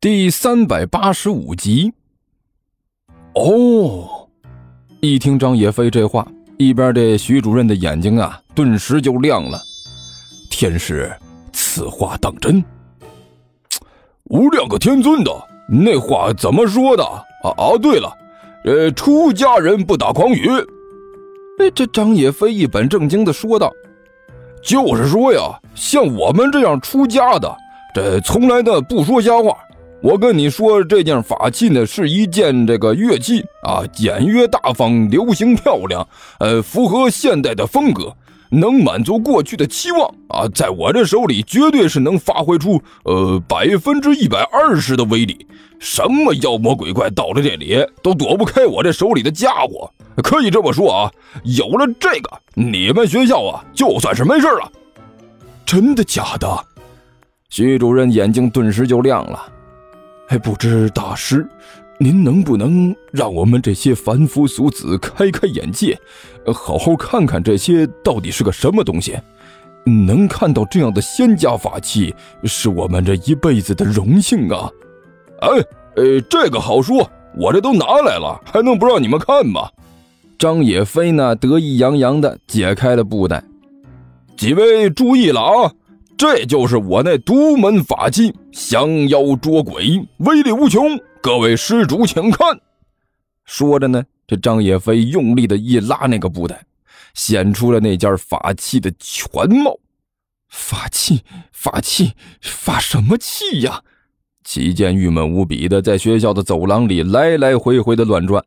第三百八十五集。哦，一听张野飞这话，一边的徐主任的眼睛啊，顿时就亮了。天师，此话当真？无量个天尊的，那话怎么说的？啊啊！对了，呃，出家人不打诳语。哎，这张野飞一本正经的说道：“就是说呀，像我们这样出家的，这从来的不说瞎话。”我跟你说，这件法器呢，是一件这个乐器啊，简约大方，流行漂亮，呃，符合现代的风格，能满足过去的期望啊，在我这手里绝对是能发挥出呃百分之一百二十的威力，什么妖魔鬼怪到了这里都躲不开我这手里的家伙，可以这么说啊，有了这个，你们学校啊就算是没事了。真的假的？徐主任眼睛顿时就亮了。还不知大师，您能不能让我们这些凡夫俗子开开眼界，好好看看这些到底是个什么东西？能看到这样的仙家法器，是我们这一辈子的荣幸啊！哎，呃，这个好说，我这都拿来了，还能不让你们看吗？张野飞呢，得意洋洋的解开了布袋。几位注意了啊！这就是我那独门法器——降妖捉鬼，威力无穷。各位施主，请看。说着呢，这张野飞用力的一拉那个布袋，显出了那件法器的全貌。法器，法器，法什么器呀？齐剑郁闷无比的在学校的走廊里来来回回的乱转。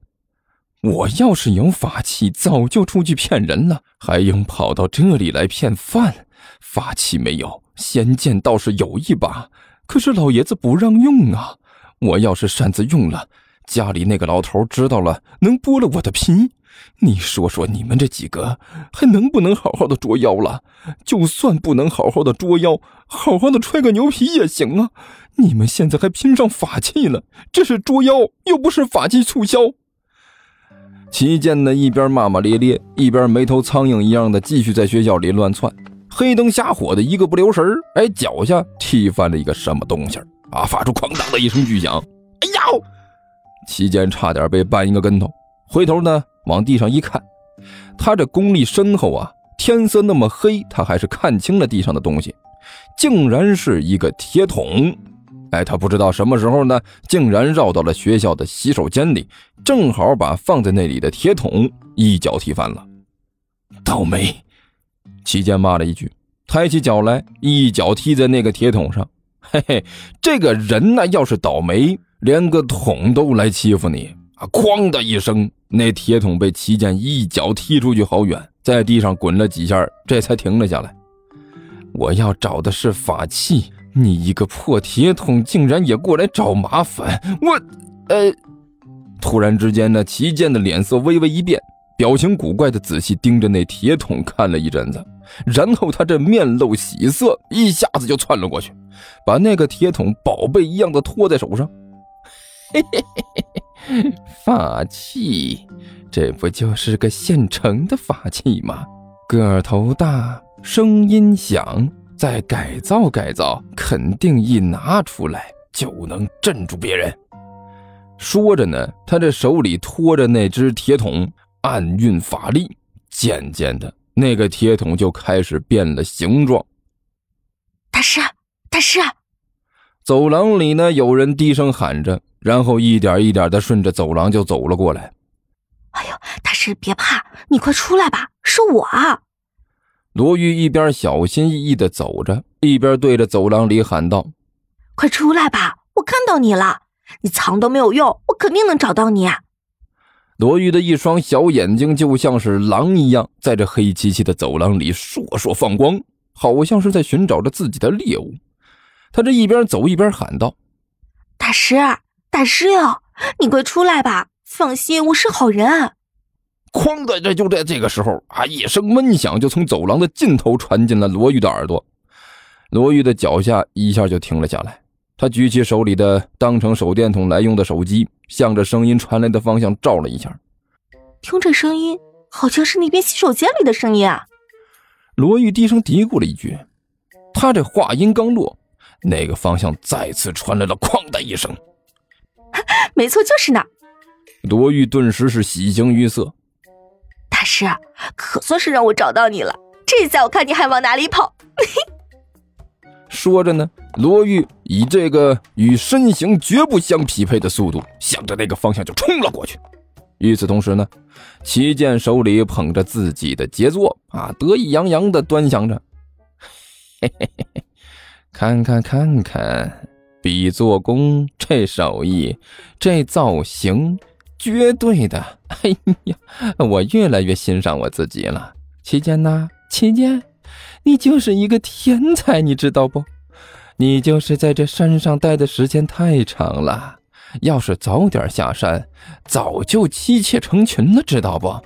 我要是有法器，早就出去骗人了，还用跑到这里来骗饭？法器没有，仙剑倒是有一把，可是老爷子不让用啊！我要是擅自用了，家里那个老头知道了，能剥了我的皮。你说说，你们这几个还能不能好好的捉妖了？就算不能好好的捉妖，好好的吹个牛皮也行啊！你们现在还拼上法器了，这是捉妖，又不是法器促销。齐剑呢，一边骂骂咧咧，一边没头苍蝇一样的继续在学校里乱窜。黑灯瞎火的，一个不留神哎，脚下踢翻了一个什么东西啊！发出哐当的一声巨响，哎呀！齐剑差点被绊一个跟头，回头呢，往地上一看，他这功力深厚啊，天色那么黑，他还是看清了地上的东西，竟然是一个铁桶。哎，他不知道什么时候呢，竟然绕到了学校的洗手间里，正好把放在那里的铁桶一脚踢翻了，倒霉！齐剑骂了一句，抬起脚来，一脚踢在那个铁桶上。嘿嘿，这个人呢，要是倒霉，连个桶都来欺负你啊！哐的一声，那铁桶被齐剑一脚踢出去好远，在地上滚了几下，这才停了下来。我要找的是法器，你一个破铁桶，竟然也过来找麻烦！我……呃……突然之间呢，齐剑的脸色微微一变。表情古怪的仔细盯着那铁桶看了一阵子，然后他这面露喜色，一下子就窜了过去，把那个铁桶宝贝一样的托在手上。嘿嘿嘿嘿，法器，这不就是个现成的法器吗？个头大，声音响，再改造改造，肯定一拿出来就能镇住别人。说着呢，他这手里托着那只铁桶。暗运法力，渐渐的，那个铁桶就开始变了形状。大师，大师！走廊里呢，有人低声喊着，然后一点一点的顺着走廊就走了过来。哎呦，大师别怕，你快出来吧，是我啊！罗玉一边小心翼翼的走着，一边对着走廊里喊道：“快出来吧，我看到你了，你藏都没有用，我肯定能找到你。”罗玉的一双小眼睛就像是狼一样，在这黑漆漆的走廊里烁烁放光，好像是在寻找着自己的猎物。他这一边走一边喊道：“大师，大师哟，你快出来吧！放心，我是好人。”哐的，这就在这个时候啊，一声闷响就从走廊的尽头传进了罗玉的耳朵。罗玉的脚下一下就停了下来。他举起手里的当成手电筒来用的手机，向着声音传来的方向照了一下。听这声音，好像是那边洗手间里的声音啊！罗玉低声嘀咕了一句。他这话音刚落，那个方向再次传来了“哐”的一声。没错，就是那。罗玉顿时是喜形于色。大师，可算是让我找到你了。这下我看你还往哪里跑！说着呢，罗玉以这个与身形绝不相匹配的速度，向着那个方向就冲了过去。与此同时呢，齐剑手里捧着自己的杰作啊，得意洋洋的端详着。嘿嘿嘿嘿，看看看看，比做工，这手艺，这造型，绝对的。哎呀，我越来越欣赏我自己了。齐剑呐，齐剑。你就是一个天才，你知道不？你就是在这山上待的时间太长了。要是早点下山，早就妻妾成群了，知道不？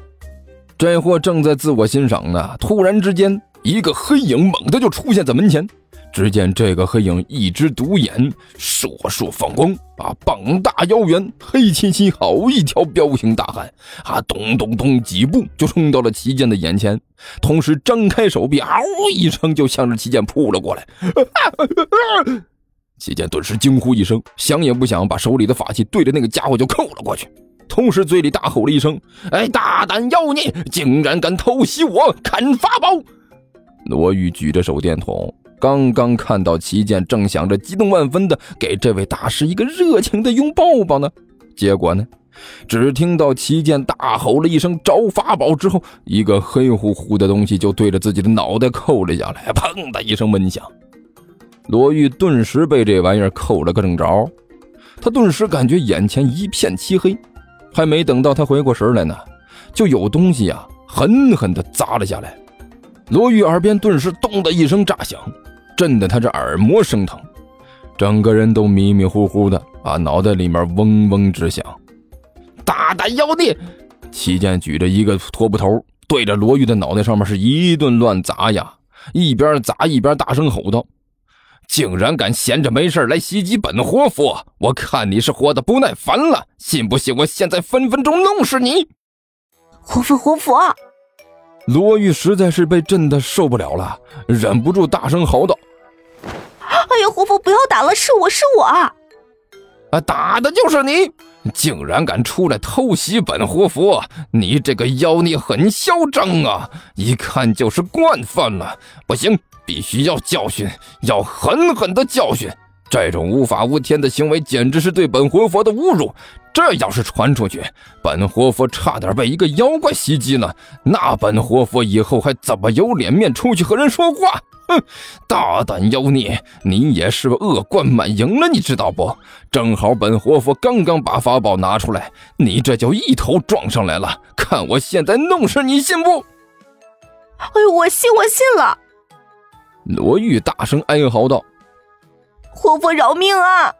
这货正在自我欣赏呢，突然之间，一个黑影猛地就出现在门前。只见这个黑影一只独眼，烁烁放光，啊，膀大腰圆，黑漆漆，好一条彪形大汉，啊，咚咚咚几步就冲到了齐剑的眼前，同时张开手臂，嗷一声就向着齐剑扑了过来。齐剑顿时惊呼一声，想也不想，把手里的法器对着那个家伙就扣了过去，同时嘴里大吼了一声：“哎，大胆妖孽，竟然敢偷袭我砍法宝！”罗玉举着手电筒。刚刚看到齐剑正想着激动万分的给这位大师一个热情的拥抱抱呢，结果呢，只听到齐剑大吼了一声“找法宝”之后，一个黑乎乎的东西就对着自己的脑袋扣了下来，砰的一声闷响。罗玉顿时被这玩意儿扣了个正着，他顿时感觉眼前一片漆黑，还没等到他回过神来呢，就有东西啊狠狠地砸了下来。罗玉耳边顿时“咚”的一声炸响。震得他这耳膜生疼，整个人都迷迷糊糊的，啊，脑袋里面嗡嗡直响。大胆妖孽！齐剑举着一个拖布头，对着罗玉的脑袋上面是一顿乱砸呀，一边砸一边大声吼道：“竟然敢闲着没事来袭击本活佛！我看你是活的不耐烦了，信不信我现在分分钟弄死你！”活佛，活佛！罗玉实在是被震得受不了了，忍不住大声吼道：“哎呀，活佛不要打了，是我是我！啊，打的就是你！竟然敢出来偷袭本活佛！你这个妖孽很嚣张啊！一看就是惯犯了！不行，必须要教训，要狠狠的教训！这种无法无天的行为，简直是对本活佛的侮辱！”这要是传出去，本活佛差点被一个妖怪袭击了，那本活佛以后还怎么有脸面出去和人说话？哼！大胆妖孽，你也是恶贯满盈了，你知道不？正好本活佛刚刚把法宝拿出来，你这就一头撞上来了，看我现在弄死你，信不？哎呦，我信，我信了！罗玉大声哀嚎道：“活佛饶命啊！”